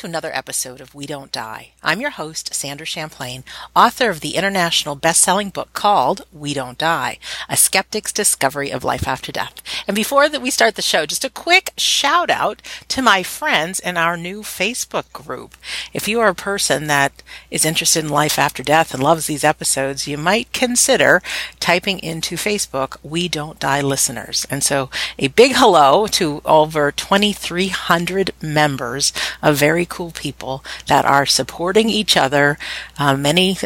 to another episode of We Don't Die. I'm your host, Sandra Champlain, author of the international best-selling book called We Don't Die, A Skeptic's Discovery of Life After Death. And before that we start the show, just a quick shout out to my friends in our new Facebook group. If you are a person that is interested in life after death and loves these episodes, you might consider typing into Facebook, We Don't Die listeners. And so a big hello to over 2,300 members of very cool people that are supporting each other. Uh, many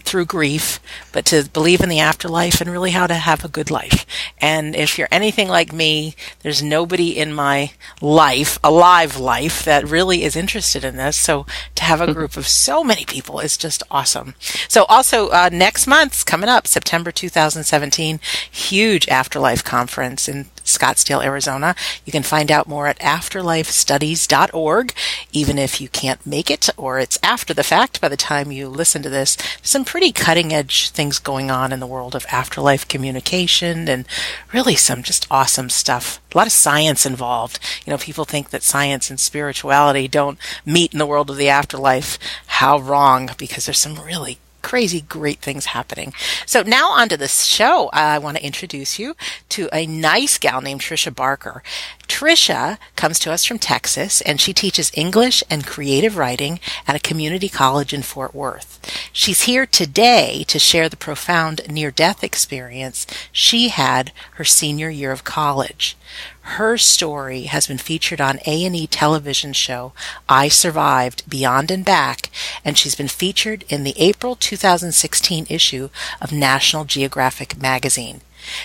through grief, but to believe in the afterlife and really how to have a good life. And if you're anything like me, there's nobody in my life, alive life, that really is interested in this. So to have a group of so many people is just awesome. So also, uh, next month's coming up, September 2017, huge afterlife conference in Scottsdale, Arizona. You can find out more at afterlifestudies.org. Even if you can't make it or it's after the fact by the time you listen to this, some pretty cutting edge things going on in the world of afterlife communication and really some just awesome stuff. A lot of science involved. You know, people think that science and spirituality don't meet in the world of the afterlife. How wrong, because there's some really crazy great things happening. So now onto the show. Uh, I want to introduce you to a nice gal named Tricia Barker. Tricia comes to us from Texas and she teaches English and creative writing at a community college in Fort Worth. She's here today to share the profound near death experience she had her senior year of college. Her story has been featured on A&E television show I Survived Beyond and Back and she's been featured in the April 2016 issue of National Geographic magazine.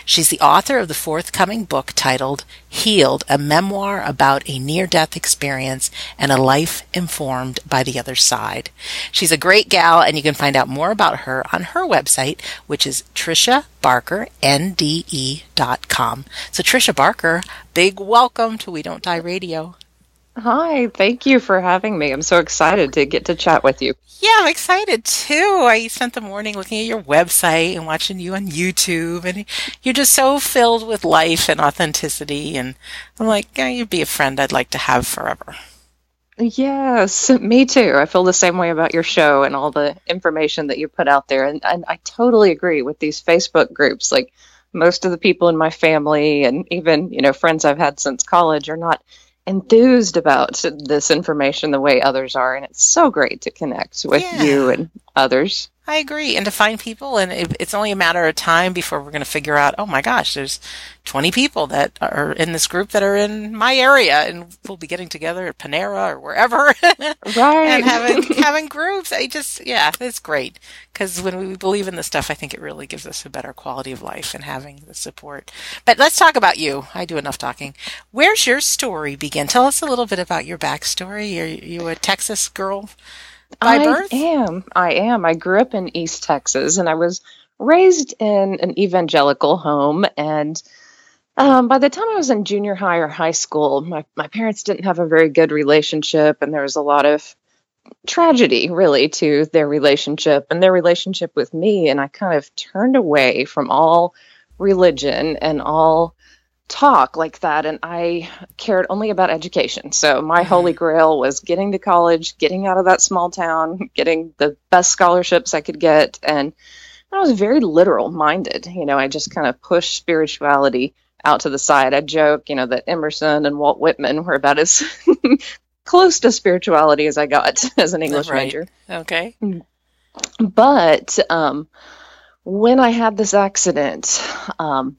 She's the author of the forthcoming book titled Healed, a memoir about a near death experience and a life informed by the other side. She's a great gal, and you can find out more about her on her website, which is TriciaBarkerNDE.com. So, Tricia Barker, big welcome to We Don't Die Radio. Hi, thank you for having me. I'm so excited to get to chat with you. Yeah, I'm excited too. I spent the morning looking at your website and watching you on YouTube, and you're just so filled with life and authenticity. And I'm like, yeah, you'd be a friend I'd like to have forever. Yes, me too. I feel the same way about your show and all the information that you put out there. And, and I totally agree with these Facebook groups. Like most of the people in my family and even, you know, friends I've had since college are not enthused about this information the way others are and it's so great to connect with yeah. you and others I agree. And to find people, and it's only a matter of time before we're going to figure out, oh my gosh, there's 20 people that are in this group that are in my area, and we'll be getting together at Panera or wherever. right. and having, having groups. I just, yeah, it's great. Because when we believe in this stuff, I think it really gives us a better quality of life and having the support. But let's talk about you. I do enough talking. Where's your story begin? Tell us a little bit about your backstory. Are you a Texas girl? By I birth? am. I am. I grew up in East Texas and I was raised in an evangelical home. And um, by the time I was in junior high or high school, my, my parents didn't have a very good relationship, and there was a lot of tragedy really to their relationship and their relationship with me. And I kind of turned away from all religion and all talk like that and I cared only about education. So my mm-hmm. holy grail was getting to college, getting out of that small town, getting the best scholarships I could get and I was very literal minded. You know, I just kind of pushed spirituality out to the side. I joke, you know, that Emerson and Walt Whitman were about as close to spirituality as I got as an English right. major. Okay. But um, when I had this accident, um,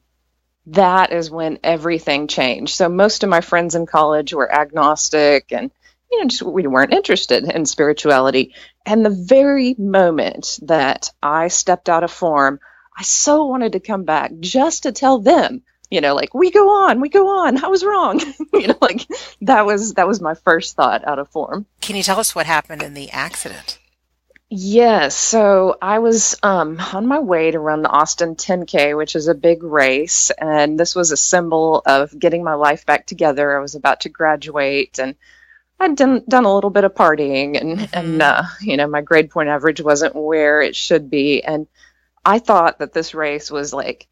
that is when everything changed. So most of my friends in college were agnostic and you know just we weren't interested in spirituality. And the very moment that I stepped out of form, I so wanted to come back just to tell them, you know, like we go on, we go on. I was wrong. you know, like that was that was my first thought out of form. Can you tell us what happened in the accident? Yes. So I was um, on my way to run the Austin 10K, which is a big race. And this was a symbol of getting my life back together. I was about to graduate and I'd done, done a little bit of partying and, mm-hmm. and uh, you know, my grade point average wasn't where it should be. And I thought that this race was like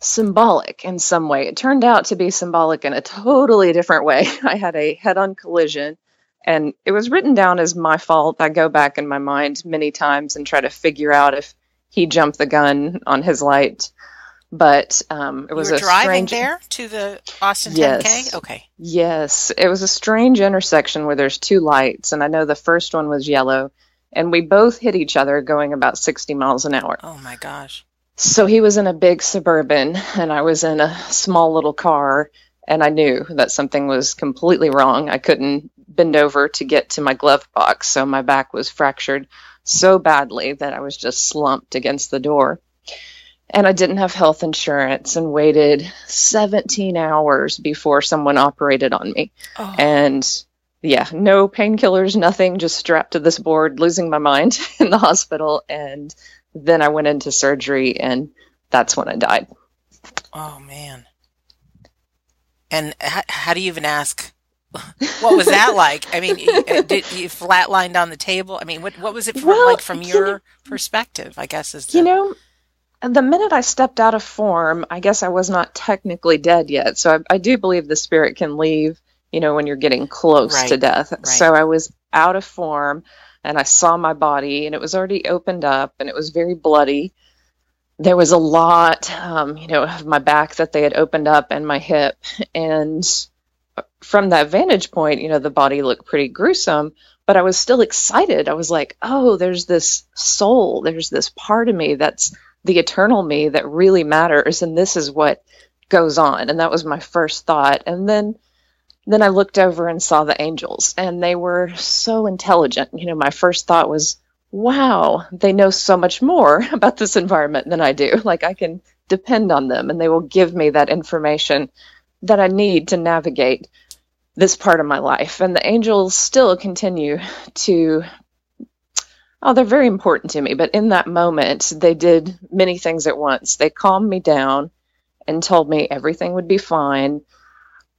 symbolic in some way. It turned out to be symbolic in a totally different way. I had a head on collision And it was written down as my fault. I go back in my mind many times and try to figure out if he jumped the gun on his light. But um, it was you were a driving strange. there to the Austin Yes. 10K? Okay. Yes, it was a strange intersection where there's two lights, and I know the first one was yellow, and we both hit each other going about 60 miles an hour. Oh my gosh. So he was in a big suburban, and I was in a small little car, and I knew that something was completely wrong. I couldn't bend over to get to my glove box, so my back was fractured so badly that I was just slumped against the door. And I didn't have health insurance and waited 17 hours before someone operated on me. Oh, And yeah, no painkillers, nothing, just strapped to this board, losing my mind in the hospital. And then I went into surgery, and that's when I died. oh man. And how, how do you even ask? What was that like? I mean, you- uh, did you flatlined on the table? I mean, what what was it from, Well, like from your know- perspective? I guess is the, You know, the minute I stepped out of form, I guess I was not technically dead yet. So I, I do believe the spirit can leave, you know, when you're getting close to death. right. So I was out of form and I saw my body and it was already opened up and it was very bloody. There was a lot, um, you know, of my back that they had opened up and my hip. And from that vantage point, you know, the body looked pretty gruesome, but I was still excited. I was like, oh, there's this soul, there's this part of me that's the eternal me that really matters, and this is what goes on. And that was my first thought. And then then I looked over and saw the angels, and they were so intelligent. You know, my first thought was, wow, they know so much more about this environment than I do. Like I can depend on them, and they will give me that information that I need to navigate this part of my life. And the angels still continue to, oh, they're very important to me. But in that moment, they did many things at once. They calmed me down and told me everything would be fine.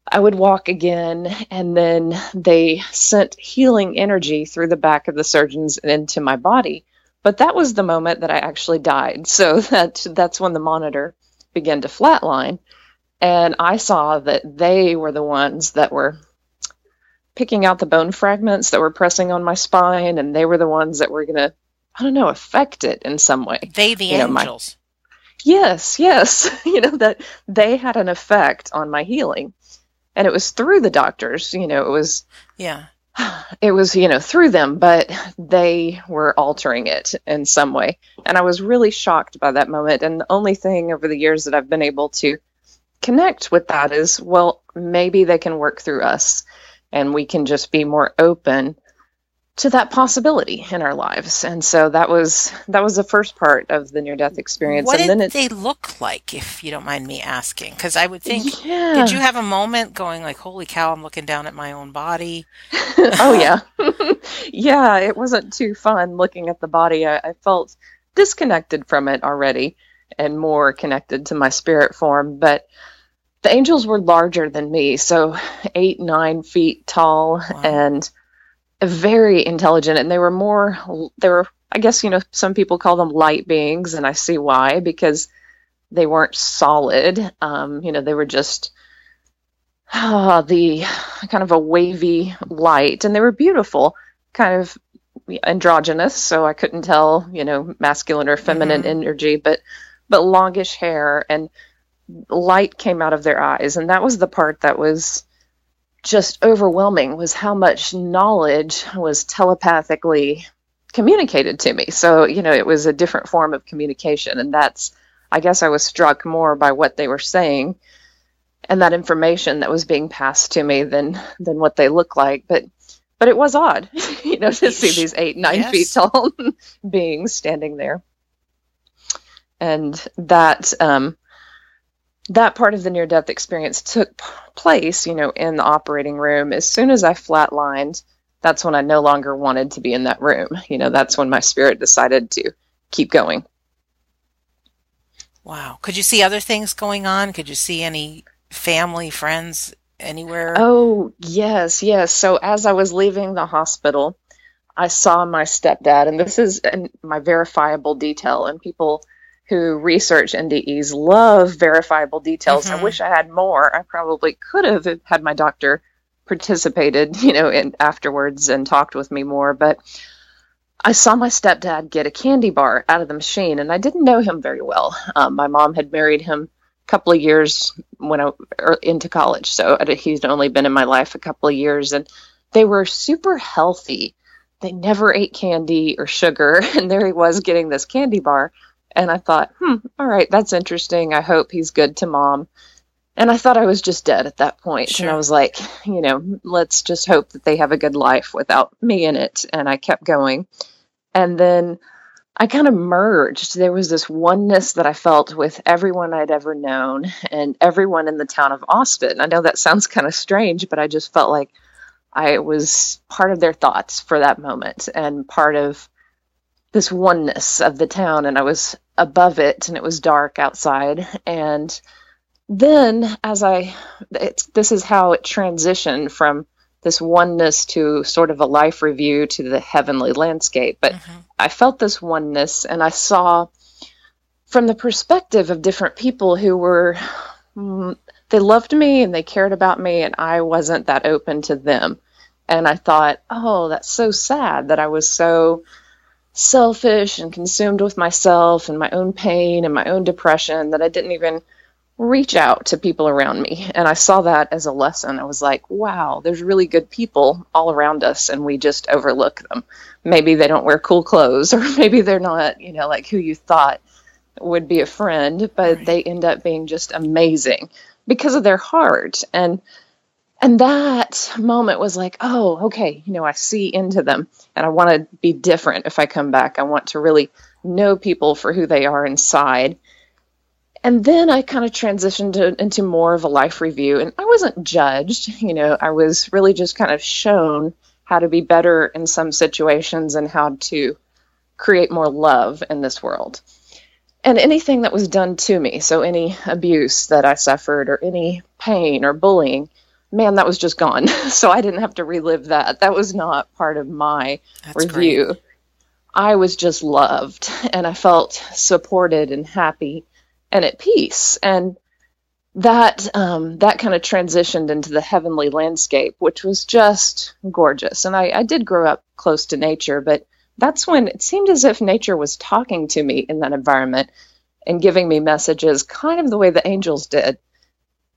I would walk again, and then they sent healing energy through the back of the surgeons and into my body. But that was the moment that I actually died. So that that's when the monitor began to flatline. And I saw that they were the ones that were picking out the bone fragments that were pressing on my spine, and they were the ones that were going to, I don't know, affect it in some way. they the you know, my- angels. Yes, yes. You know, that they had an effect on my healing. And it was through the doctors, you know, it was yeah. it was, you know, through them, but they were altering it in some way. And I was really shocked by that moment. And the only thing over the years that I've been able to connect with that is, well, maybe they can work through us and we can just be more open to that possibility in our lives. And so that was that was the first part of the near death experience. What and did it they look like, if you don't mind me asking? Because I would think, yeah. did you have a moment going like, "Holy cow, I'm looking down at my own body"? oh yeah yeah it wasn't too fun looking at the body I, I felt disconnected from it already and more connected to my spirit form but the angels were larger than me so eight nine feet tall Wow. and very intelligent and they were more they were i guess you know some people call them light beings and i see why because they weren't solid um, you know they were just ah, the kind of a wavy light, and they were beautiful, kind of androgynous. So I couldn't tell, you know, masculine or feminine Mhm. energy, but but longish hair and light came out of their eyes, and that was the part that was just overwhelming. Was how much knowledge was telepathically communicated to me. So you know, it was a different form of communication, and that's. I guess I was struck more by what they were saying and that information that was being passed to me than than what they look like. But but it was odd, you know, to see these eight, nine Yes. feet tall beings standing there. And that um, that part of the near death experience took p- place, you know, in the operating room. As soon as I flatlined, that's when I no longer wanted to be in that room. You know, that's when my spirit decided to keep going. Wow. Could you see other things going on? Could you see any family, friends anywhere? Oh, yes, yes. So as I was leaving the hospital, I saw my stepdad, and this is an, my verifiable detail. And people who research NDEs love verifiable details. Mhm. I wish I had more. I probably could have had my doctor participated, you know, in afterwards and talked with me more, but I saw my stepdad get a candy bar out of the machine, and I didn't know him very well. Um, my mom had married him a couple of years when I er, into college, so he's only been in my life a couple of years, and they were super healthy. They never ate candy or sugar, and there he was getting this candy bar. And I thought, hmm, all right, that's interesting. I hope he's good to mom. And I thought I was just dead at that point. Sure. And I was like, you know, let's just hope that they have a good life without me in it. And I kept going. And then I kind of merged. There was this oneness that I felt with everyone I'd ever known and everyone in the town of Austin. I know that sounds kind of strange, but I just felt like I was part of their thoughts for that moment and part of this oneness of the town. And I was above it and it was dark outside. And then as I, this is how it transitioned from this oneness to sort of a life review to the heavenly landscape. But mm-hmm. I felt this oneness and I saw from the perspective of different people who were, mm, they loved me and they cared about me, and I wasn't that open to them. And I thought, oh, that's so sad that I was so selfish and consumed with myself and my own pain and my own depression that I didn't even reach out to people around me. And I saw that as a lesson. I was like, wow, there's really good people all around us and we just overlook them. Maybe they don't wear cool clothes or maybe they're not, you know, like who you thought would be a friend, but right. they end up being just amazing because of their heart. And and that moment was like, oh, okay, you know, I see into them and I want to be different if I come back. I want to really know people for who they are inside and then I kind of transitioned to, into more of a life review, and I wasn't judged. You know, I was really just kind of shown how to be better in some situations and how to create more love in this world. And anything that was done to me, so any abuse that I suffered or any pain or bullying, man, that was just gone. so I didn't have to relive that. That was not part of my That's review. Great. I was just loved and I felt supported and happy and at peace. And that um, that kind of transitioned into the heavenly landscape, which was just gorgeous. And I, I did grow up close to nature, but that's when it seemed as if nature was talking to me in that environment and giving me messages, kind of the way the angels did.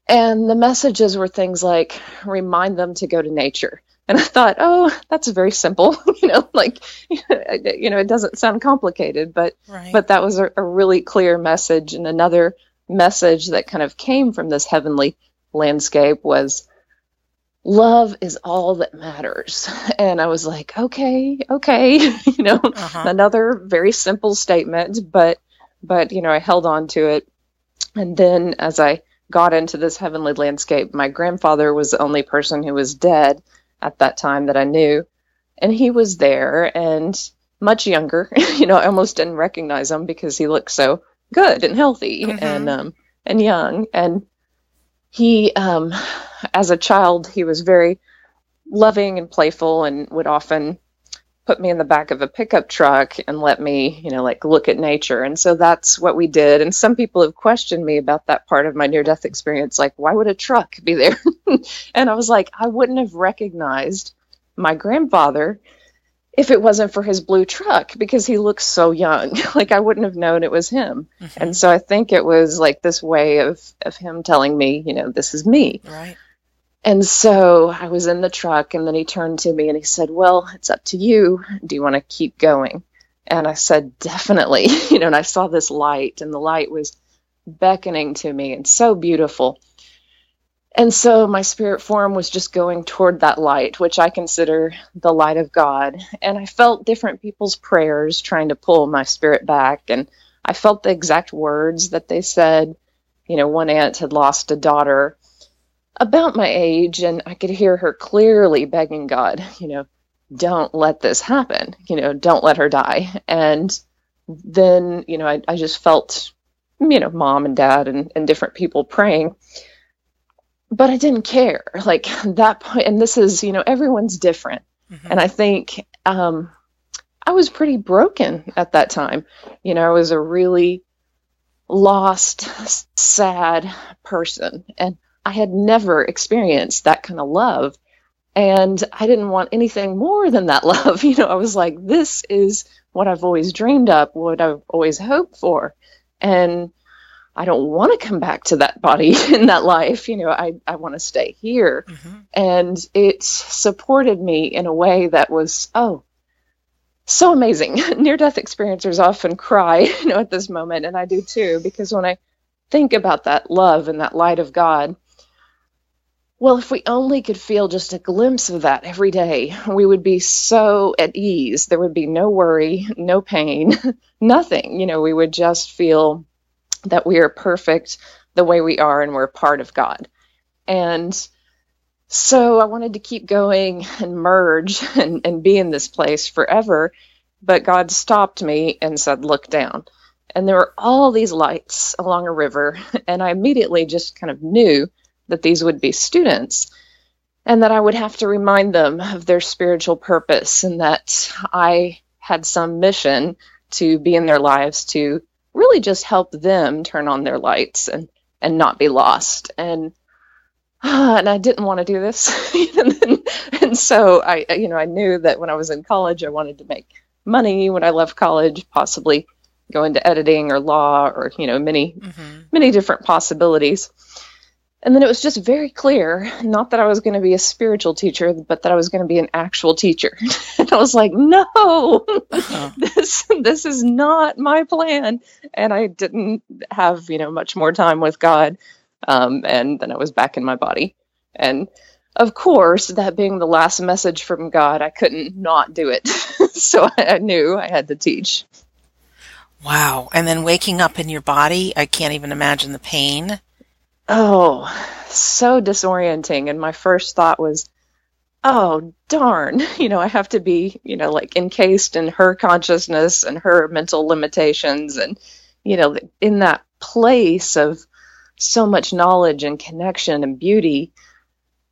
And the messages were things like remind them to go to nature. And I thought, oh, that's very simple, you know, like, you know, it doesn't sound complicated, but, right. but that was a, a really clear message. And another message that kind of came from this heavenly landscape was love is all that matters. And I was like, okay, okay, you know, uh-huh. another very simple statement, but, but, you know, I held on to it. And then as I got into this heavenly landscape, my grandfather was the only person who was dead at that time that I knew. And he was there and much younger. you know, I almost didn't recognize him because he looked so good and healthy mm-hmm. and um and young. And he um as a child he was very loving and playful and would often put me in the back of a pickup truck and let me, you know, like look at nature. And so that's what we did. And some people have questioned me about that part of my near death experience. Like, why would a truck be there? and I was like, I wouldn't have recognized my grandfather if it wasn't for his blue truck because he looks so young. like, I wouldn't have known it was him. Mm-hmm. And so I think it was like this way of, of him telling me, you know, this is me. Right. And so I was in the truck, and then he turned to me and he said, Well, it's up to you. Do you want to keep going? And I said, Definitely. you know, and I saw this light, and the light was beckoning to me and so beautiful. And so my spirit form was just going toward that light, which I consider the light of God. And I felt different people's prayers trying to pull my spirit back. And I felt the exact words that they said. You know, one aunt had lost a daughter about my age, and I could hear her clearly begging God, you know, don't let this happen, you know, don't let her die. And then, you know, I, I just felt, you know, mom and dad and, and different people praying. But I didn't care. Like that point, and this is, you know, everyone's different. Mm-hmm. And I think um, I was pretty broken at that time. You know, I was a really lost, sad person. And I had never experienced that kind of love And I didn't want anything more than that love. You know, I was like, this is what I've always dreamed of, what I've always hoped for. And I don't want to come back to that body in that life. You know, I, I want to stay here. Mm-hmm. And it supported me in a way that was, oh, so amazing. Near death experiencers often cry, you know, at this moment. And I do too, because when I think about that love and that light of God, well, if we only could feel just a glimpse of that every day, we would be so at ease. There would be no worry, no pain, nothing. You know, we would just feel that we are perfect the way we are and we're part of God. And so I wanted to keep going and merge and, and be in this place forever. But God stopped me and said, Look down. And there were all these lights along a river. And I immediately just kind of knew that these would be students and that I would have to remind them of their spiritual purpose and that I had some mission to be in their lives to really just help them turn on their lights and and not be lost. And uh, and I didn't want to do this. And, and so I you know I knew that when I was in college I wanted to make money when I left college possibly go into editing or law or you know many mm-hmm. many different possibilities and then it was just very clear, not that I was going to be a spiritual teacher, but that I was going to be an actual teacher. and I was like, no, uh-huh. this this is not my plan. And I didn't have you know much more time with God, um, and then I was back in my body. And of course, that being the last message from God, I couldn't not do it. so I knew I had to teach. Wow! And then waking up in your body, I can't even imagine the pain Oh, so disorienting. And my first thought was, oh, darn, you know, I have to be, you know, like encased in her consciousness and her mental limitations. And, you know, in that place of so much knowledge and connection and beauty,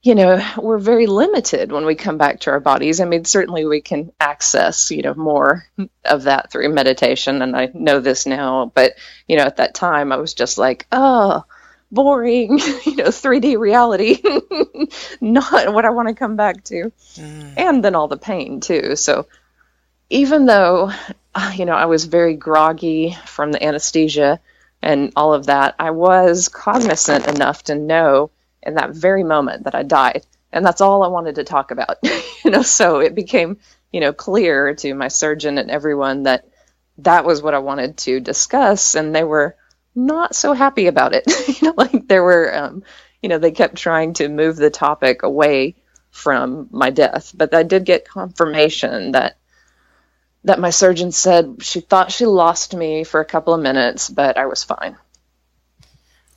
you know, we're very limited when we come back to our bodies. I mean, certainly we can access, you know, more of that through meditation. And I know this now, but, you know, at that time I was just like, oh, boring, you know, 3D reality, not what I want to come back to. Mm. And then all the pain too. So even though, uh, you know, I was very groggy from the anesthesia and all of that, I was cognizant enough to know in that very moment that I died. And that's all I wanted to talk about, you know, so it became, you know, clear to my surgeon and everyone that that was what I wanted to discuss. And they were, not so happy about it. you know, like there were, um, you know, they kept trying to move the topic away from my death. But I did get confirmation that that my surgeon said she thought she lost me for a couple of minutes, but I was fine.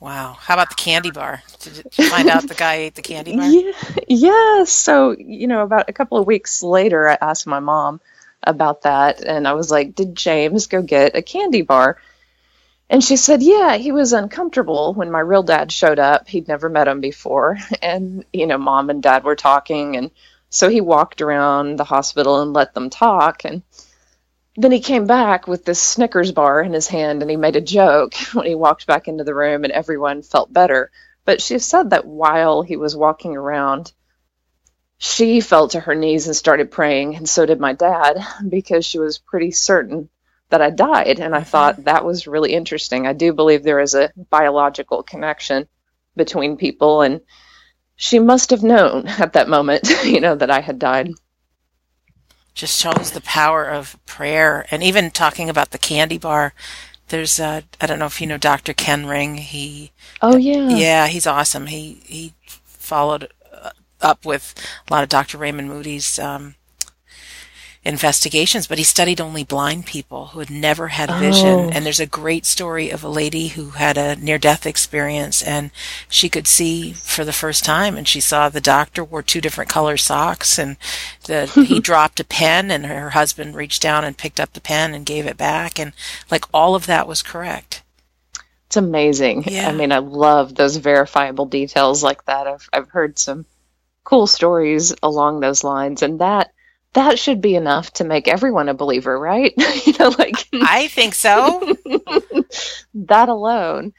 Wow. How about the candy bar? Did you find out the guy ate the candy bar? Yeah, yeah. So, you know, about a couple of weeks later, I asked my mom about that. And I was like, Did James go get a candy bar? And she said, Yeah, he was uncomfortable when my real dad showed up. He'd never met him before. And, you know, mom and dad were talking. And so he walked around the hospital and let them talk. And then he came back with this Snickers bar in his hand and he made a joke when he walked back into the room and everyone felt better. But she said that while he was walking around, she fell to her knees and started praying, and so did my dad, because she was pretty certain that I died. And I thought mm-hmm. that was really interesting. I do believe there is a biological connection between people. And she must have known at that moment, you know, that I had died. Just shows the power of prayer. And even talking about the candy bar, there's uh, I don't know if you know Dr. Ken Ring. He Oh yeah. Yeah, he's awesome. He he followed uh, up with a lot of Dr. Raymond Moody's um, investigations, but he studied only blind people who had never had vision. Oh. And there's a great story of a lady who had a near death experience and she could see for the first time and she saw the doctor wore two different color socks and the, he dropped a pen and her husband reached down and picked up the pen and gave it back. And like all of that was correct. It's amazing. Yeah. I mean, I love those verifiable details like that. I've, I've heard some cool stories along those lines and that that should be enough to make everyone a believer, right? you know, like I think so. that alone,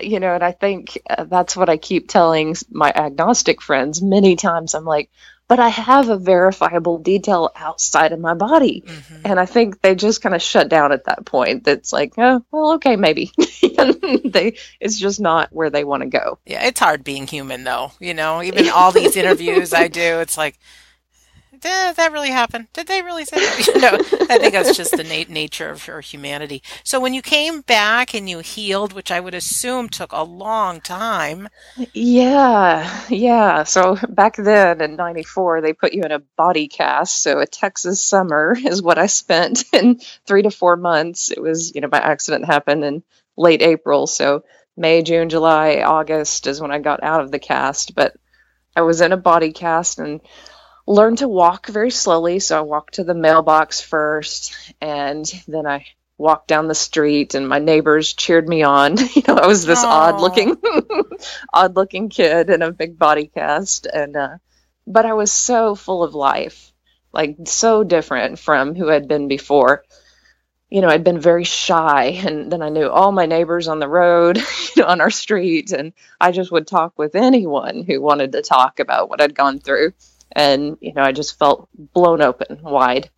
you know, and I think uh, that's what I keep telling my agnostic friends many times. I'm like, but I have a verifiable detail outside of my body. Mm-hmm. And I think they just kind of shut down at that point. That's like, oh, well, okay, maybe. they it's just not where they want to go. Yeah, it's hard being human though. You know, even all these interviews I do, it's like did eh, that really happen? Did they really say that? You know, I think that's just the na- nature of our humanity. So when you came back and you healed, which I would assume took a long time. Yeah, yeah. So back then in 94, they put you in a body cast. So a Texas summer is what I spent in three to four months. It was, you know, my accident happened in late April. So May, June, July, August is when I got out of the cast. But I was in a body cast and learned to walk very slowly. So I walked to the mailbox first, and then I walked down the street, and my neighbors cheered me on. You know, I was this odd looking, odd looking kid in a big body cast, and uh, but I was so full of life, like so different from who I'd been before. You know, I'd been very shy, and then I knew all my neighbors on the road, you know, on our street, and I just would talk with anyone who wanted to talk about what I'd gone through and you know i just felt blown open wide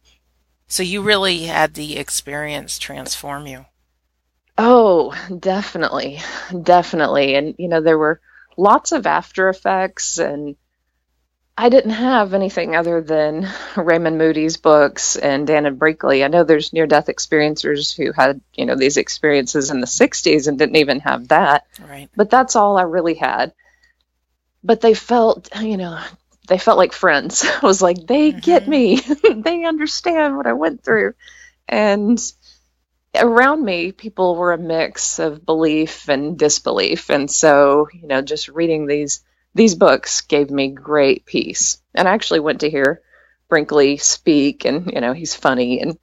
so you really had the experience transform you oh definitely definitely and you know there were lots of after effects and I didn't have anything other than Raymond Moody's books and Dannion Brinkley. I know there's near death experiencers who had, you know, these experiences in the 60s and didn't even have that. Right. But that's all I really had. But they felt, you know, they felt like friends. I was like, they mm-hmm. get me. they understand what I went through. And around me, people were a mix of belief and disbelief. And so, you know, just reading these these books gave me great peace. And I actually went to hear Brinkley speak and, you know, he's funny and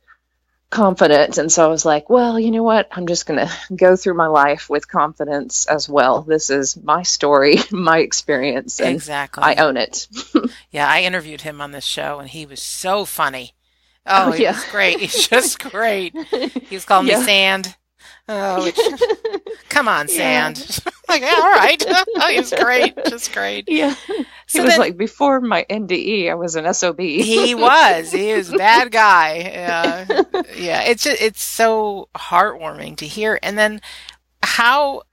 confident. And so I was like, well, you know what? I'm just going to go through my life with confidence as well. This is my story, my experience. And exactly. I own it. yeah, I interviewed him on this show and he was so funny. Oh, oh yeah. great. He's just great. He was calling yeah. me Sand. Oh, come on, Sand. Yeah. like, yeah, all right. oh, he's great. Just great. Yeah. So he was then, like, before my NDE, I was an SOB. he was. He was a bad guy. Yeah. yeah. It's just, it's so heartwarming to hear. And then how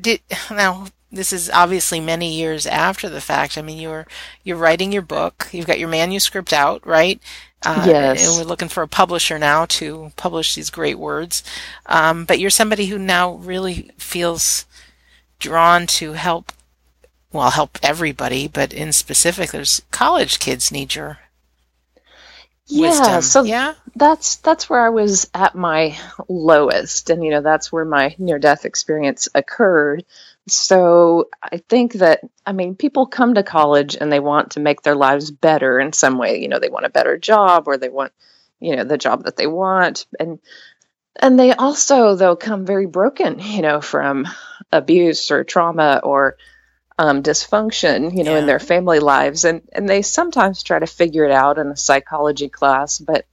did, now, this is obviously many years after the fact. I mean, you're you're writing your book. You've got your manuscript out, right? Uh, yes. And we're looking for a publisher now to publish these great words. Um, but you're somebody who now really feels drawn to help, well, help everybody, but in specific, there's college kids need your yeah, wisdom. So yeah, that's that's where I was at my lowest, and you know that's where my near death experience occurred. So I think that, I mean, people come to college and they want to make their lives better in some way. You know, they want a better job or they want, you know, the job that they want. And, and they also, though, come very broken, you know, from abuse or trauma or um, dysfunction, you know, yeah. in their family lives. And, and they sometimes try to figure it out in a psychology class, but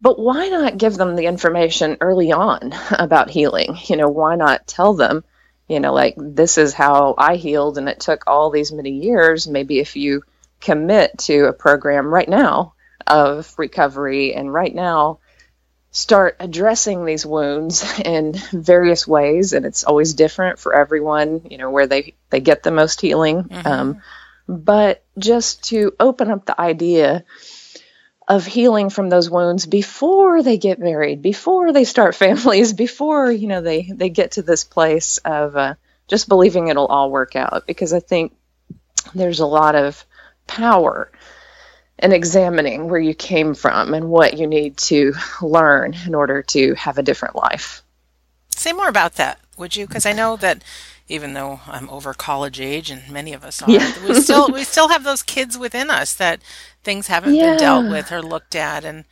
but why not give them the information early on about healing? You know, why not tell them you know, like this is how I healed and it took all these many years. Maybe if you commit to a program right now of recovery and right now start addressing these wounds in various ways and it's always different for everyone you know where they they get the most healing mm-hmm. um, but just to open up the idea of healing from those wounds before they get married, before they start families, before you know they they get to this place of uh, just believing it'll all work out. Because I think there's a lot of power in examining where you came from and what you need to learn in order to have a different life. Say more about that, would you? Because I know that even though I'm over college age and many of us are, yeah. we still we still have those kids within us that things haven't yeah. been dealt with or looked at, and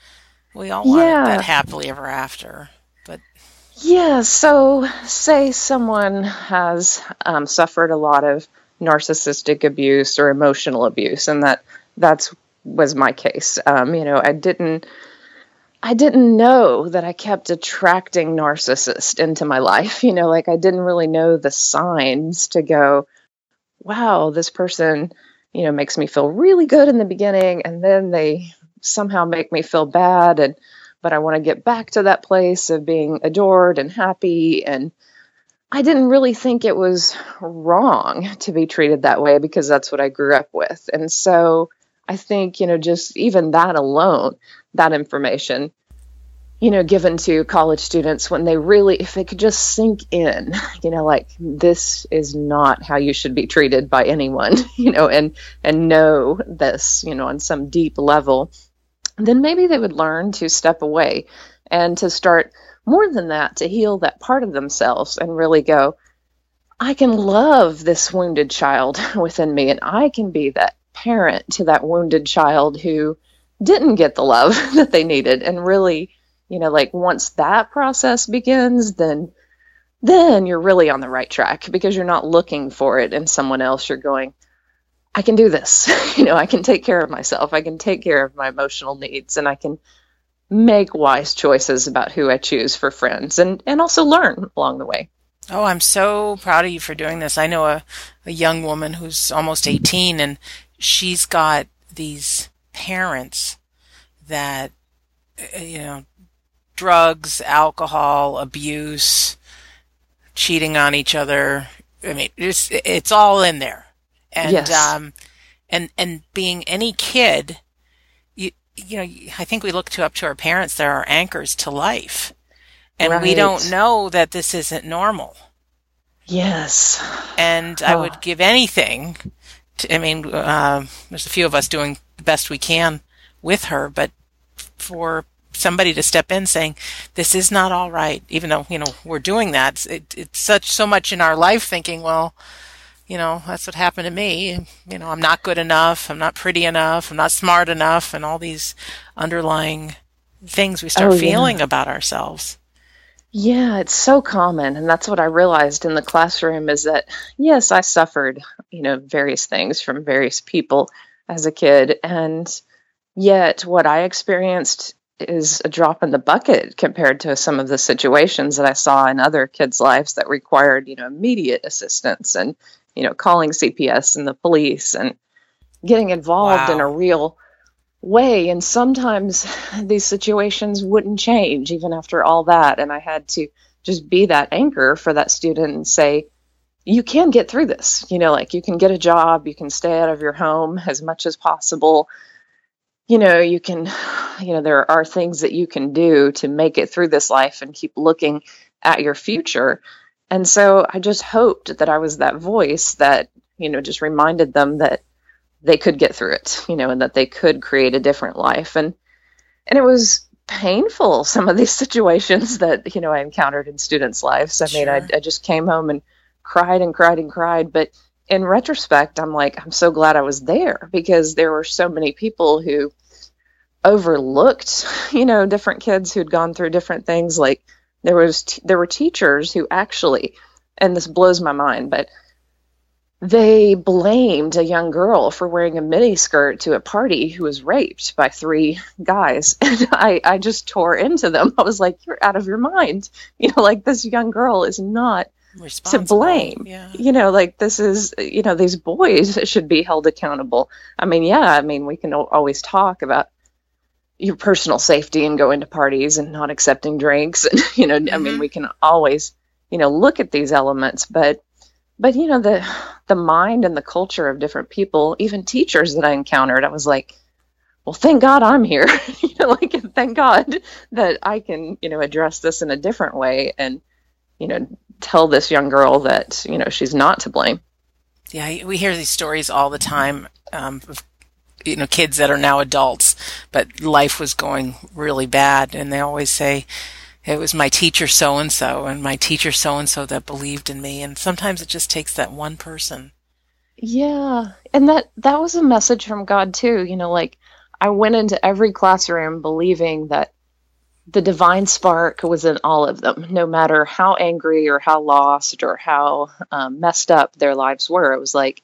we all want yeah. that happily ever after. But yeah, so say someone has um, suffered a lot of narcissistic abuse or emotional abuse, and that that's was my case. Um, you know, I didn't I didn't know that I kept attracting narcissists into my life. You know, like I didn't really know the signs to go, wow, this person you know, makes me feel really good in the beginning and then they somehow make me feel bad and but I want to get back to that place of being adored and happy and I didn't really think it was wrong to be treated that way because that's what I grew up with. And so I think, you know, just even that alone, that information, you know, given to college students when they really, if they could just sink in, you know, like this is not how you should be treated by anyone, you know, and, and know this, you know, on some deep level, then maybe they would learn to step away and to start more than that, to heal that part of themselves and really go, I can love this wounded child within me, and I can be that parent to that wounded child who didn't get the love that they needed. And really, you know, like once that process begins, then then you're really on the right track because you're not looking for it in someone else. You're going, I can do this. you know, I can take care of myself. I can take care of my emotional needs and I can make wise choices about who I choose for friends and, and also learn along the way. Oh, I'm so proud of you for doing this. I know a, a young woman who's almost 18 and she's got these parents that, uh, you know, drugs, alcohol, abuse, cheating on each other. I mean, it's, it's all in there. And, yes. um, and, and being any kid, you you know, I think we look to up to our parents. They're our anchors to life. And right. we don't know that this isn't normal. Yes. And oh. I would give anything to, I mean, uh, there's a few of us doing the best we can with her, but for somebody to step in saying, this is not all right, even though, you know, we're doing that. It, it's such, so much in our life thinking, well, you know, that's what happened to me. You know, I'm not good enough. I'm not pretty enough. I'm not smart enough. And all these underlying things we start oh, feeling yeah. about ourselves. Yeah, it's so common. And that's what I realized in the classroom is that, yes, I suffered, you know, various things from various people as a kid. And yet what I experienced is a drop in the bucket compared to some of the situations that I saw in other kids' lives that required, you know, immediate assistance and you know, calling CPS and the police and getting involved wow. in a real way. And sometimes these situations wouldn't change even after all that. And I had to just be that anchor for that student and say, you can get through this. You know, like you can get a job, you can stay out of your home as much as possible. You know, you can, you know, there are things that you can do to make it through this life and keep looking at your future. And so I just hoped that I was that voice that, you know, just reminded them that they could get through it, you know, and that they could create a different life. And and it was painful some of these situations that, you know, I encountered in students' lives. I sure. mean, I, I just came home and cried and cried and cried, but in retrospect, I'm like, I'm so glad I was there because there were so many people who overlooked, you know, different kids who'd gone through different things like there was t- there were teachers who actually, and this blows my mind, but they blamed a young girl for wearing a mini skirt to a party who was raped by three guys. And I, I just tore into them. I was like, You're out of your mind. You know, like this young girl is not to blame. Yeah. You know, like this is, you know, these boys should be held accountable. I mean, yeah, I mean, we can always talk about your personal safety and going to parties and not accepting drinks and you know mm-hmm. i mean mm-hmm. we can always you know look at these elements but but you know the the mind and the culture of different people even teachers that i encountered i was like well thank god i'm here you know like thank god that i can you know address this in a different way and you know tell this young girl that you know she's not to blame yeah we hear these stories all the time um, of you know, kids that are now adults, but life was going really bad. And they always say, it was my teacher so and so and my teacher so and so that believed in me. And sometimes it just takes that one person. Yeah. And that, that was a message from God too. You know, like I went into every classroom believing that the divine spark was in all of them, no matter how angry or how lost or how um, messed up their lives were. It was like,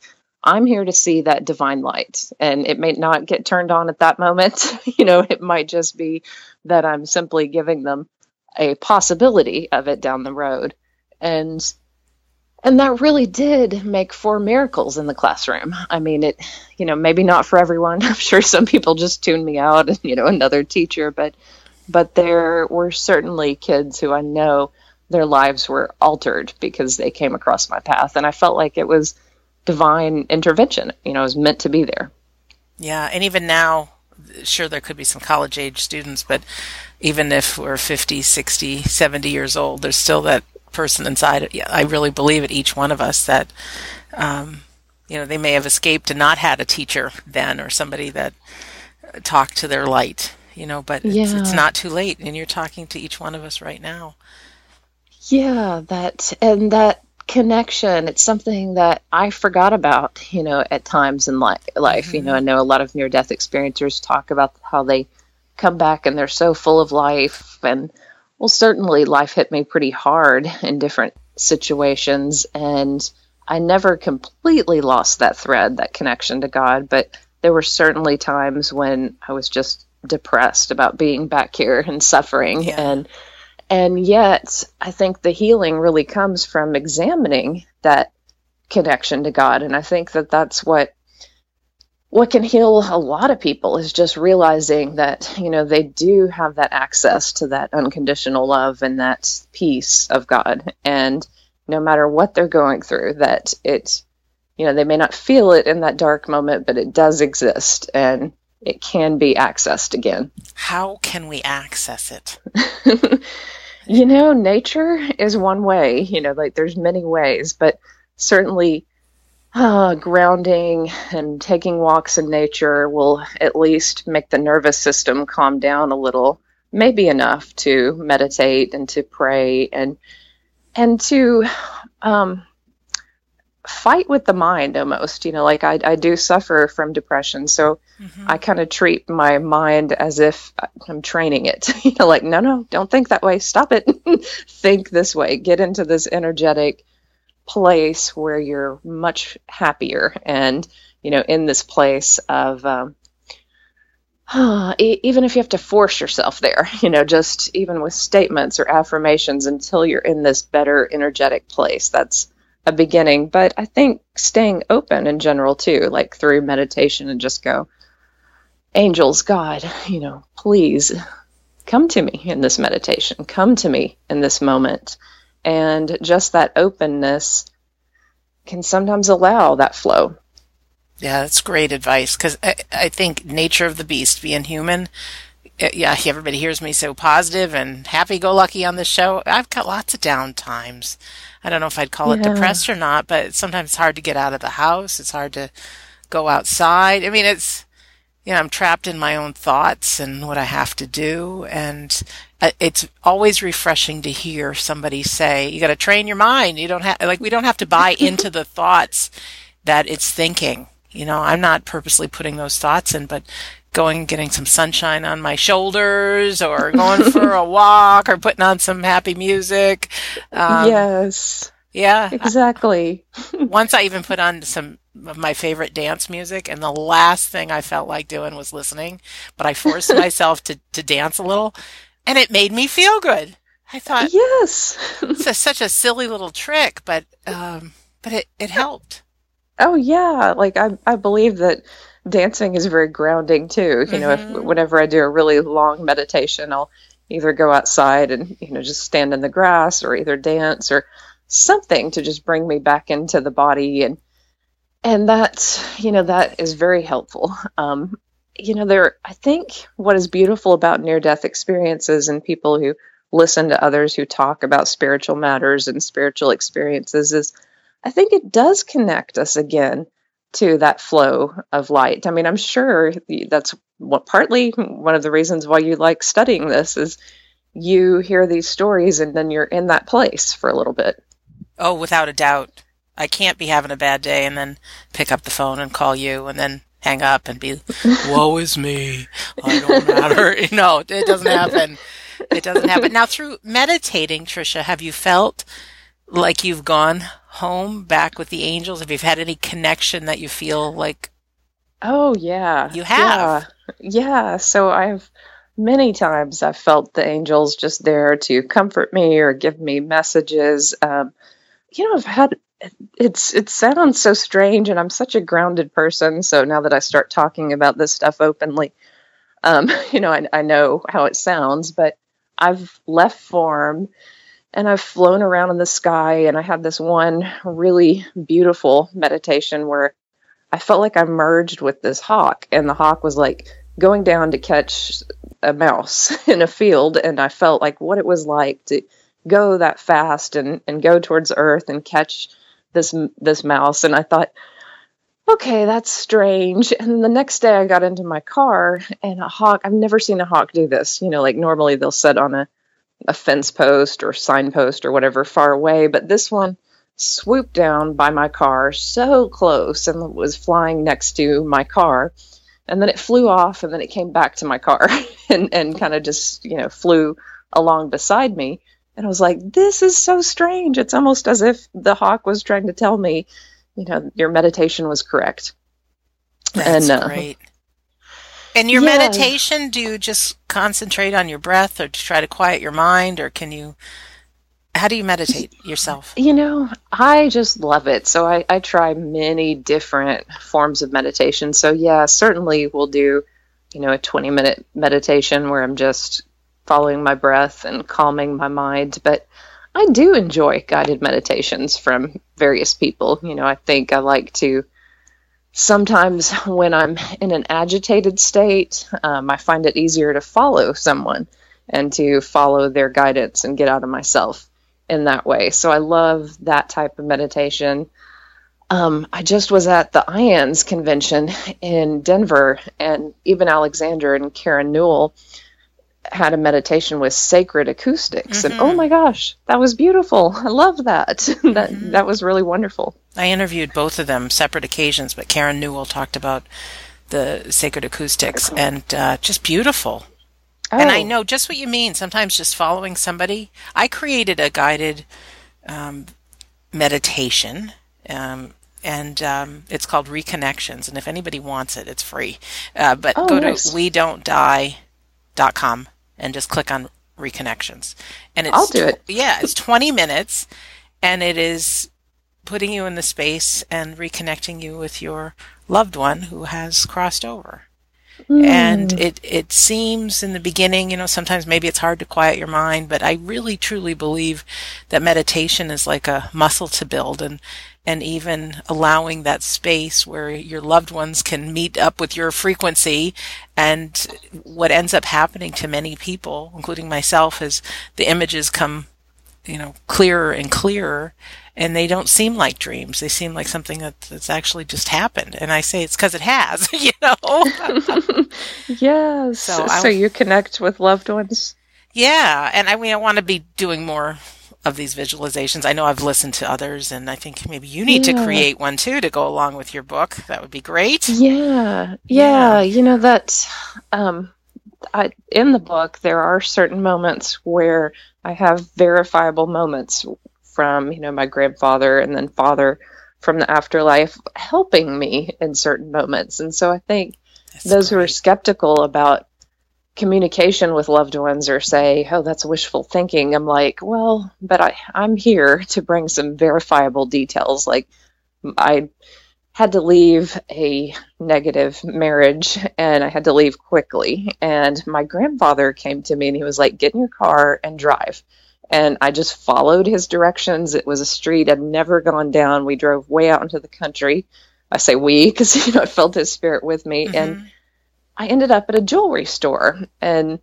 I'm here to see that divine light. And it may not get turned on at that moment. you know, it might just be that I'm simply giving them a possibility of it down the road. And and that really did make four miracles in the classroom. I mean, it, you know, maybe not for everyone. I'm sure some people just tuned me out and, you know, another teacher, but, but there were certainly kids who I know their lives were altered because they came across my path. And I felt like it was divine intervention. You know, it was meant to be there. Yeah. And even now, sure, there could be some college age students, but even if we're 50, 60, 70 years old, there's still that person inside. I really believe it, each one of us, that, um, you know, they may have escaped and not had a teacher then or somebody that talked to their light, you know, but yeah. it's, it's not too late. And you're talking to each one of us right now. Yeah, that and that connection. It's something that i forgot about you know at times in li- life. Mm-hmm. you know i know a lot of near death experiencers talk about how they come back and they're so full of life. And well certainly life hit me pretty hard in different situations. And i never completely lost that thread that connection to god. But there were certainly times when i was just depressed about being back here and suffering. Yeah. and and yet, I think the healing really comes from examining that connection to God. And I think that that's what what can heal a lot of people is just realizing that you know they do have that access to that unconditional love and that peace of God and no matter what they're going through that it you know they may not feel it in that dark moment but it does exist and it can be accessed again. How can we access it? You know, nature is one way, you know, like there's many ways, but certainly uh, grounding and taking walks in nature will at least make the nervous system calm down a little, maybe enough to meditate and to pray and and to um, fight with the mind almost you know like i, I do suffer from depression so mm-hmm. i kind of treat my mind as if i'm training it you know like no no don't think that way stop it think this way get into this energetic place where you're much happier and you know in this place of um, even if you have to force yourself there, you know, just even with statements or affirmations until you're in this better energetic place. That's a beginning, but I think staying open in general too, like through meditation and just go, angels, God, you know, please come to me in this meditation, come to me in this moment. And just that openness can sometimes allow that flow. Yeah, that's great advice because I, I think nature of the beast, being human, yeah, everybody hears me so positive and happy go lucky on this show. I've got lots of down times. I don't know if I'd call yeah. it depressed or not, but sometimes it's hard to get out of the house. It's hard to go outside. I mean, it's, you know, I'm trapped in my own thoughts and what I have to do. And uh, it's always refreshing to hear somebody say, you got to train your mind. You don't have, like, we don't have to buy into the thoughts that it's thinking. You know, I'm not purposely putting those thoughts in, but going getting some sunshine on my shoulders or going for a walk or putting on some happy music. Um, yes. Yeah. Exactly. once I even put on some of my favorite dance music and the last thing I felt like doing was listening, but I forced myself to, to dance a little and it made me feel good. I thought, yes, it's a, such a silly little trick, but, um, but it, it helped. Oh yeah. Like I, I believe that dancing is very grounding too. You mm-hmm. know, if mm-hmm. whenever I do a really long meditation, I'll either go outside and you know just stand in the grass or either dance or something to just bring me back into the body and and that you know that is very helpful. Um, you know, there I think what is beautiful about near death experiences and people who listen to others who talk about spiritual matters and spiritual experiences is I think it does connect us again to that flow of light. I mean, I'm sure that's what partly one of the reasons why you like studying this is you hear these stories and then you're in that place for a little bit. Oh, without a doubt. I can't be having a bad day and then pick up the phone and call you and then hang up and be, woe is me. I don't matter. no, it doesn't happen. It doesn't happen. Now, through meditating, Tricia, have you felt like you've gone home back with the angels? Have you had any connection that you feel like? Oh yeah, you have. Yeah, yeah. So I've many times I've felt the angels just there to comfort me or give me messages. Um, you know, I've had it's it sounds so strange and i'm such a grounded person so now that i start talking about this stuff openly um, you know I, I know how it sounds but i've left form and i've flown around in the sky and i had this one really beautiful meditation where i felt like i merged with this hawk and the hawk was like going down to catch a mouse in a field and i felt like what it was like to go that fast and, and go towards earth and catch this this mouse and I thought okay that's strange. And the next day I got into my car and a hawk I've never seen a hawk do this you know like normally they'll sit on a a fence post or signpost or whatever far away but this one swooped down by my car so close and was flying next to my car and then it flew off and then it came back to my car and and kind of just you know flew along beside me and I was like, this is so strange. It's almost as if the hawk was trying to tell me, you know, your meditation was correct. That's and, uh, great. And your yeah. meditation, do you just concentrate on your breath or to try to quiet your mind or can you how do you meditate yourself? You know, I just love it. So I, I try many different forms of meditation. So yeah, certainly we'll do, you know, a 20 minute meditation where I'm just following my breath and calming my mind. But I do enjoy guided meditations from various people. You know, I think I like to sometimes when I'm in an agitated state, um, I find it easier to follow someone and to follow their guidance and get out of myself in that way. So I love that type of meditation. Um, I just was at the IANDS convention in Denver, and Eben Alexander and Karen Newell had a meditation with sacred acoustics mm-hmm. and oh mm-hmm. my gosh that was beautiful i love that that mm-hmm. that was really wonderful i interviewed both of them separate occasions but karen newell talked about the sacred acoustics and uh, just beautiful oh. and i oh. know just what you mean sometimes just following somebody i created a guided um, meditation um, and um, it's called reconnections and if anybody wants it it's free uh, but oh, go nice. to we don't die.com and just click on reconnections. And it's I'll do it. Tw- yeah, it's 20 minutes and it is putting you in the space and reconnecting you with your loved one who has crossed over. Mm. And it, it seems in the beginning, you know, sometimes maybe it's hard to quiet your mind, but I really truly believe that meditation is like a muscle to build and, and even allowing that space where your loved ones can meet up with your frequency. And what ends up happening to many people, including myself, is the images come, you know, clearer and clearer and they don't seem like dreams. They seem like something that, that's actually just happened. And I say it's because it has, you know. yes. So, so you connect with loved ones. Yeah, and I mean, I want to be doing more of these visualizations. I know I've listened to others, and I think maybe you need yeah. to create one too to go along with your book. That would be great. Yeah, yeah. yeah. You know that um, I, in the book there are certain moments where I have verifiable moments from you know my grandfather and then father from the afterlife helping me in certain moments, and so I think That's those great. who are skeptical about communication with loved ones or say, oh, that's wishful thinking, I'm like, well, but I, I'm here to bring some verifiable details. Like, I had to leave a negative marriage and I had to leave quickly. And my grandfather came to me and he was like, get in your car and drive. And I just followed his directions. It was a street I'd never gone down. We drove way out into the country. I say we because you know I felt his spirit with me, mm-hmm. and I ended up at a jewelry store and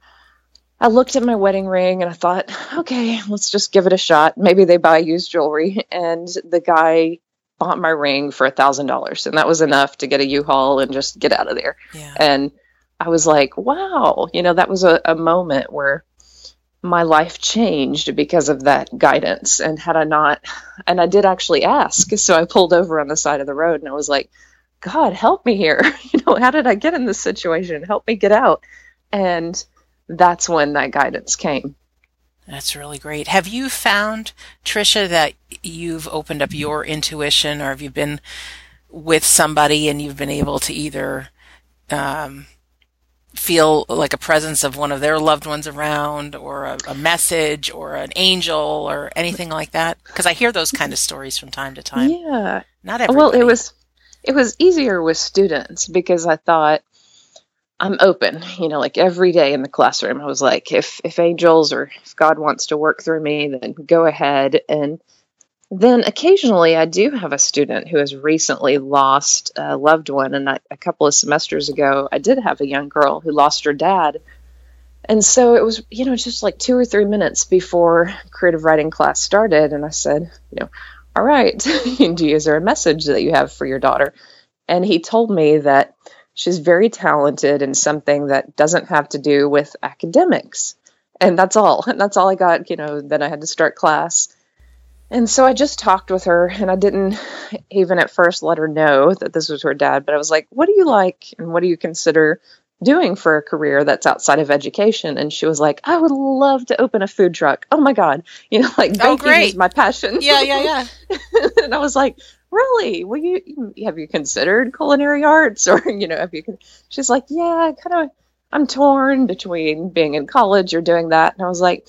I looked at my wedding ring and I thought, okay, let's just give it a shot. Maybe they buy used jewelry. And the guy bought my ring for a thousand dollars, and that was enough to get a U-Haul and just get out of there. Yeah. And I was like, wow, you know, that was a, a moment where my life changed because of that guidance. And had I not, and I did actually ask, so I pulled over on the side of the road and I was like, God, help me here. You know, how did I get in this situation? Help me get out. And that's when that guidance came. That's really great. Have you found, Tricia, that you've opened up your intuition or have you been with somebody and you've been able to either um, feel like a presence of one of their loved ones around or a, a message or an angel or anything like that? Because I hear those kind of stories from time to time. Yeah. Not everybody. Well, it was it was easier with students because I thought I'm open, you know, like every day in the classroom. I was like, if if angels or if God wants to work through me, then go ahead. And then occasionally, I do have a student who has recently lost a loved one, and I, a couple of semesters ago, I did have a young girl who lost her dad. And so it was, you know, just like two or three minutes before creative writing class started, and I said, you know, all right, is there a message that you have for your daughter? And he told me that she's very talented in something that doesn't have to do with academics. And that's all. And That's all I got, you know, then I had to start class. And so I just talked with her, and I didn't even at first let her know that this was her dad, but I was like, What do you like, and what do you consider doing for a career that's outside of education? And she was like, I would love to open a food truck. Oh my God. You know, like Oh, baking great. is my passion. yeah, yeah, yeah. and I was like, really? Well, you have you considered culinary arts, or you know, have you? con-" She's like, yeah, kind of. I'm torn between being in college or doing that, and I was like,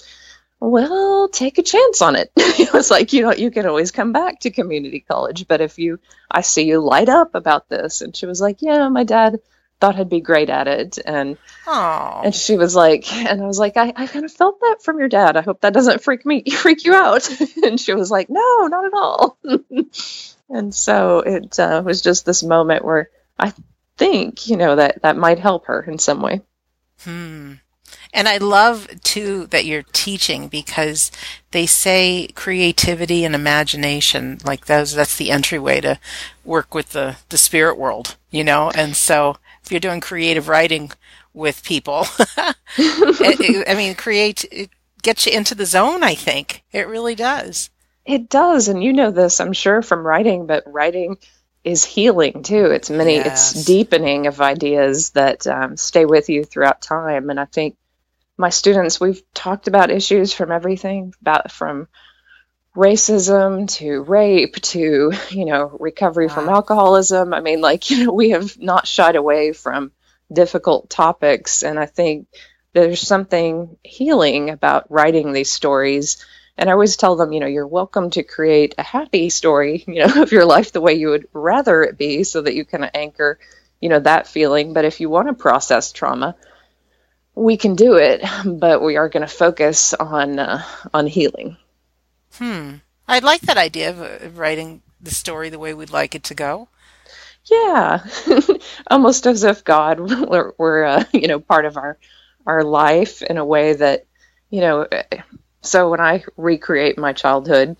well, take a chance on it. it was like, you know, you can always come back to community college, but if you, I see you light up about this, and she was like, yeah, my dad thought I'd be great at it, and Oh, and she was like, and I was like, I, I kind of felt that from your dad. I hope that doesn't freak me, freak you out. and she was like, no, not at all. and so it uh, was just this moment where I think, you know, that that might help her in some way. Hmm. And I love too that you're teaching because they say creativity and imagination, like those, that's the entryway to work with the, the spirit world, you know? And so if you're doing creative writing with people, it, it- I mean, create, it gets you into the zone, I think. It really does. It does, and you know this, I'm sure, from writing, but writing is healing too. It's many, Yes. it's deepening of ideas that um, stay with you throughout time. And I think my students, we've talked about issues from everything, about from racism to rape to you know recovery from alcoholism. I mean, like you know, we have not shied away from difficult topics, and I think there's something healing about writing these stories and I always tell them, you know, you're welcome to create a happy story, you know, of your life the way you would rather it be so that you can anchor, you know, that feeling. But if you want to process trauma, we can do it, but we are going to focus on uh, on healing. Hmm. I like that idea of writing the story the way we'd like it to go. Yeah, almost as if God were, were uh, you know, part of our our life in a way that, you know, so when I recreate my childhood,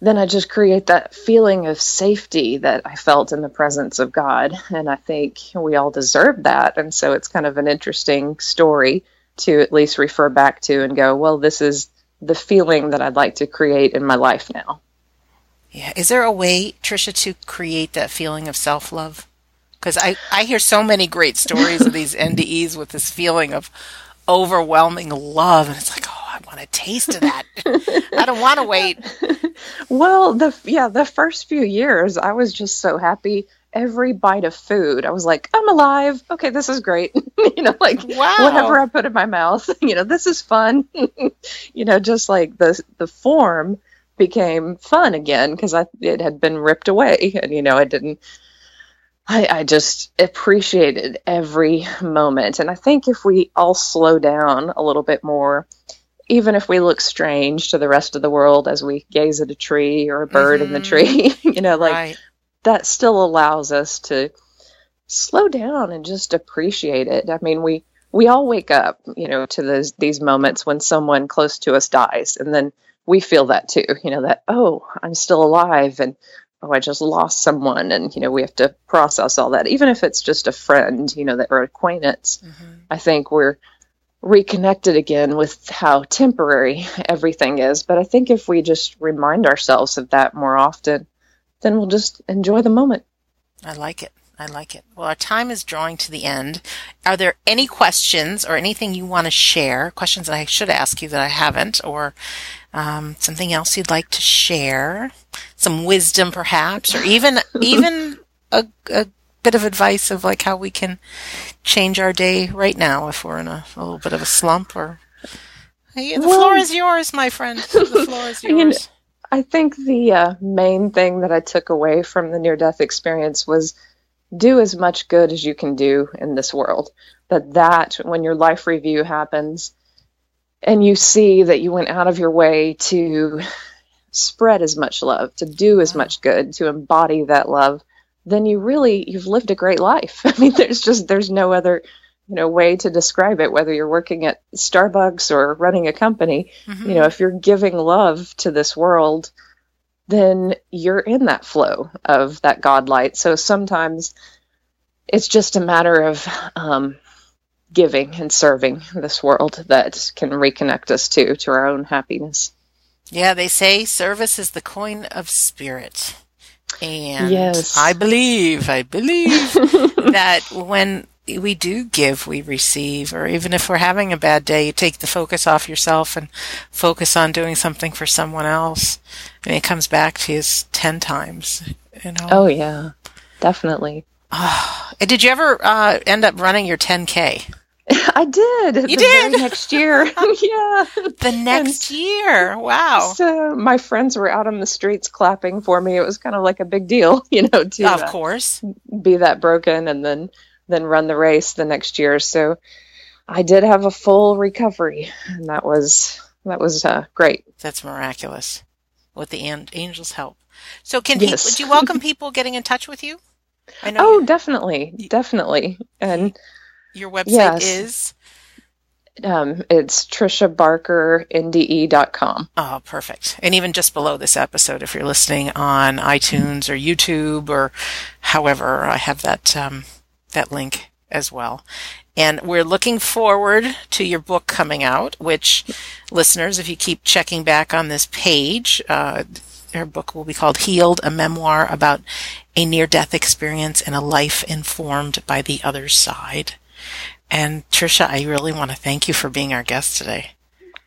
then I just create that feeling of safety that I felt in the presence of God, and I think we all deserve that. And so it's kind of an interesting story to at least refer back to and go, well, this is the feeling that I'd like to create in my life now. Yeah. Is there a way, Tricia, to create that feeling of self love? Because I, I hear so many great stories of these NDEs with this feeling of overwhelming love. And it's like, oh, I want a taste of that. I don't want to wait. Well, the yeah, the first few years, I was just so happy. Every bite of food, I was like, I'm alive. Okay, this is great. you know, like Wow. whatever I put in my mouth, you know, this is fun. you know, just like the the form became fun again because I it had been ripped away, and you know, I didn't. I, I just appreciated every moment, and I think if we all slow down a little bit more, even if we look strange to the rest of the world as we gaze at a tree or a bird in the Mhm. tree, you know, like right. That still allows us to slow down and just appreciate it. I mean, we we all wake up, you know, to those these moments when someone close to us dies, and then we feel that too, you know, that oh, I'm still alive, and oh, I just lost someone, and you know, we have to process all that, even if it's just a friend, you know, that or acquaintance. Mhm. I think we're reconnected again with how temporary everything is. But I think if we just remind ourselves of that more often, then we'll just enjoy the moment. I like it. I like it. Well, our time is drawing to the end. Are there any questions or anything you want to share? Questions that I should ask you that I haven't, or um, something else you'd like to share? Some wisdom, perhaps, or even even a, a bit of advice of like how we can change our day right now if we're in a, a little bit of a slump or hey, the well, floor is yours, my friend. The floor is yours. I think the uh, main thing that I took away from the near death experience was do as much good as you can do in this world. That that when your life review happens and you see that you went out of your way to spread as much love, to do as much good, to embody that love, then you really you've lived a great life. I mean, there's just there's no other you know way to describe it whether you're working at Starbucks or running a company. Mm-hmm. You know, if you're giving love to this world, then you're in that flow of that God light. So sometimes it's just a matter of um, giving and serving this world that can reconnect us to to our own happiness. Yeah, they say service is the coin of spirit. And yes. I believe, I believe that when we do give, we receive, or even if we're having a bad day, you take the focus off yourself and focus on doing something for someone else. And it comes back to you ten times, you know? Oh, yeah, definitely. Oh, did you ever uh, end up running your 10K? I did. You did next year. yeah, the next and year. Wow. So my friends were out on the streets clapping for me. It was kind of like a big deal, you know, to of uh, course be that broken and then then run the race the next year. So I did have a full recovery, and that was that was uh, great. That's miraculous. With the angel's help. So can yes. would you welcome people getting in touch with you? I know. Oh, definitely, definitely, and your website yes. is? Um, it's TriciaBarkerNDE.com. Oh, perfect. And even just below this episode, if you're listening on iTunes or YouTube or however, I have that, um, that link as well. And we're looking forward to your book coming out, which listeners, if you keep checking back on this page, uh, her book will be called Healed, a memoir about a near death experience and a life informed by the other side. And Tricia, I really want to thank you for being our guest today.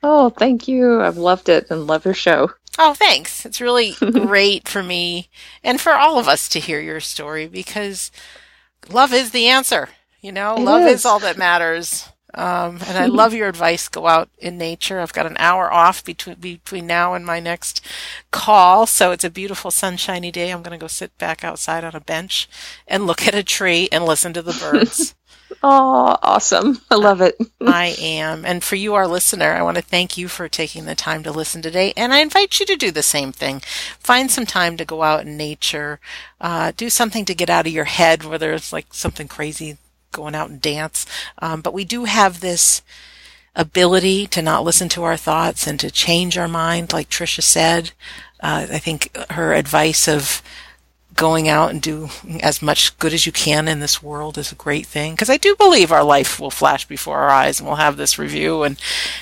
Oh, thank you. I've loved it and love your show. Oh, thanks. It's really great for me and for all of us to hear your story because love is the answer. You know, it love is. is. all that matters. Um, and I love your advice. Go out in nature. I've got an hour off between between now and my next call, so it's a beautiful sunshiny day. I'm going to go sit back outside on a bench and look at a tree and listen to the birds. Oh, awesome. I love it. I am. And for you, our listener, I want to thank you for taking the time to listen today. And I invite you to do the same thing. Find some time to go out in nature, uh, do something to get out of your head, whether it's like something crazy, going out and dance. Um, but we do have this ability to not listen to our thoughts and to change our mind, like Tricia said. Uh, I think her advice of going out and do as much good as you can in this world is a great thing. Because I do believe our life will flash before our eyes and we'll have this review and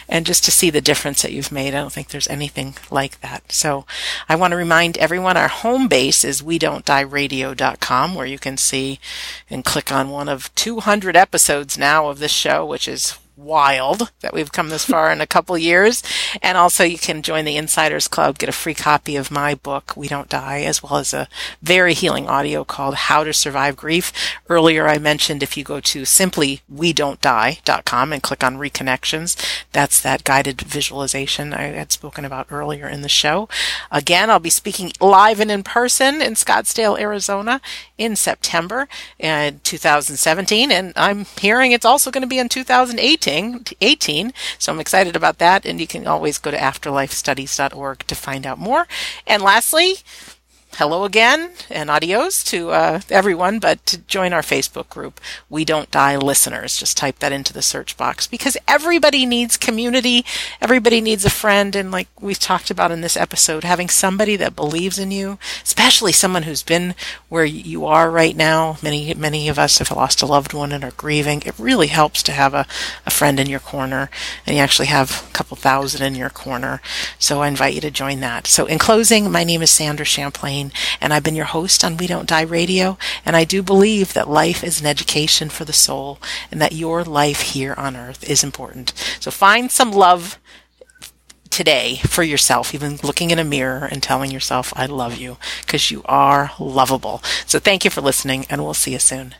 and just to see the difference that you've made. I don't think there's anything like that. So I want to remind everyone our home base is we don't die radio.com where you can see and click on one of 200 episodes now of this show which is wild that we've come this far in a couple years. And also you can join the Insiders Club, get a free copy of my book, We Don't Die, as well as a very healing audio called How to Survive Grief. Earlier I mentioned if you go to simply we don't die.com and click on reconnections, that's that guided visualization I had spoken about earlier in the show. Again, I'll be speaking live and in person in Scottsdale, Arizona in September uh, in 2017. And I'm hearing it's also going to be in 2018 18. So I'm excited about that. And you can always go to afterlifestudies.org to find out more. And lastly, hello again and adios to uh, everyone, but to join our Facebook group, We Don't Die Listeners. Just type that into the search box because everybody needs community. Everybody needs a friend. And like we've talked about in this episode, having somebody that believes in you, especially someone who's been where you are right now. Many, many of us have lost a loved one and are grieving. It really helps to have a, a friend in your corner and you actually have a couple thousand in your corner. So I invite you to join that. So in closing, my name is Sandra Champlain and I've been your host on We Don't Die Radio. And I do believe that life is an education for the soul and that your life here on earth is important. So find some love today for yourself, even looking in a mirror and telling yourself, I love you, because you are lovable. So thank you for listening, and we'll see you soon.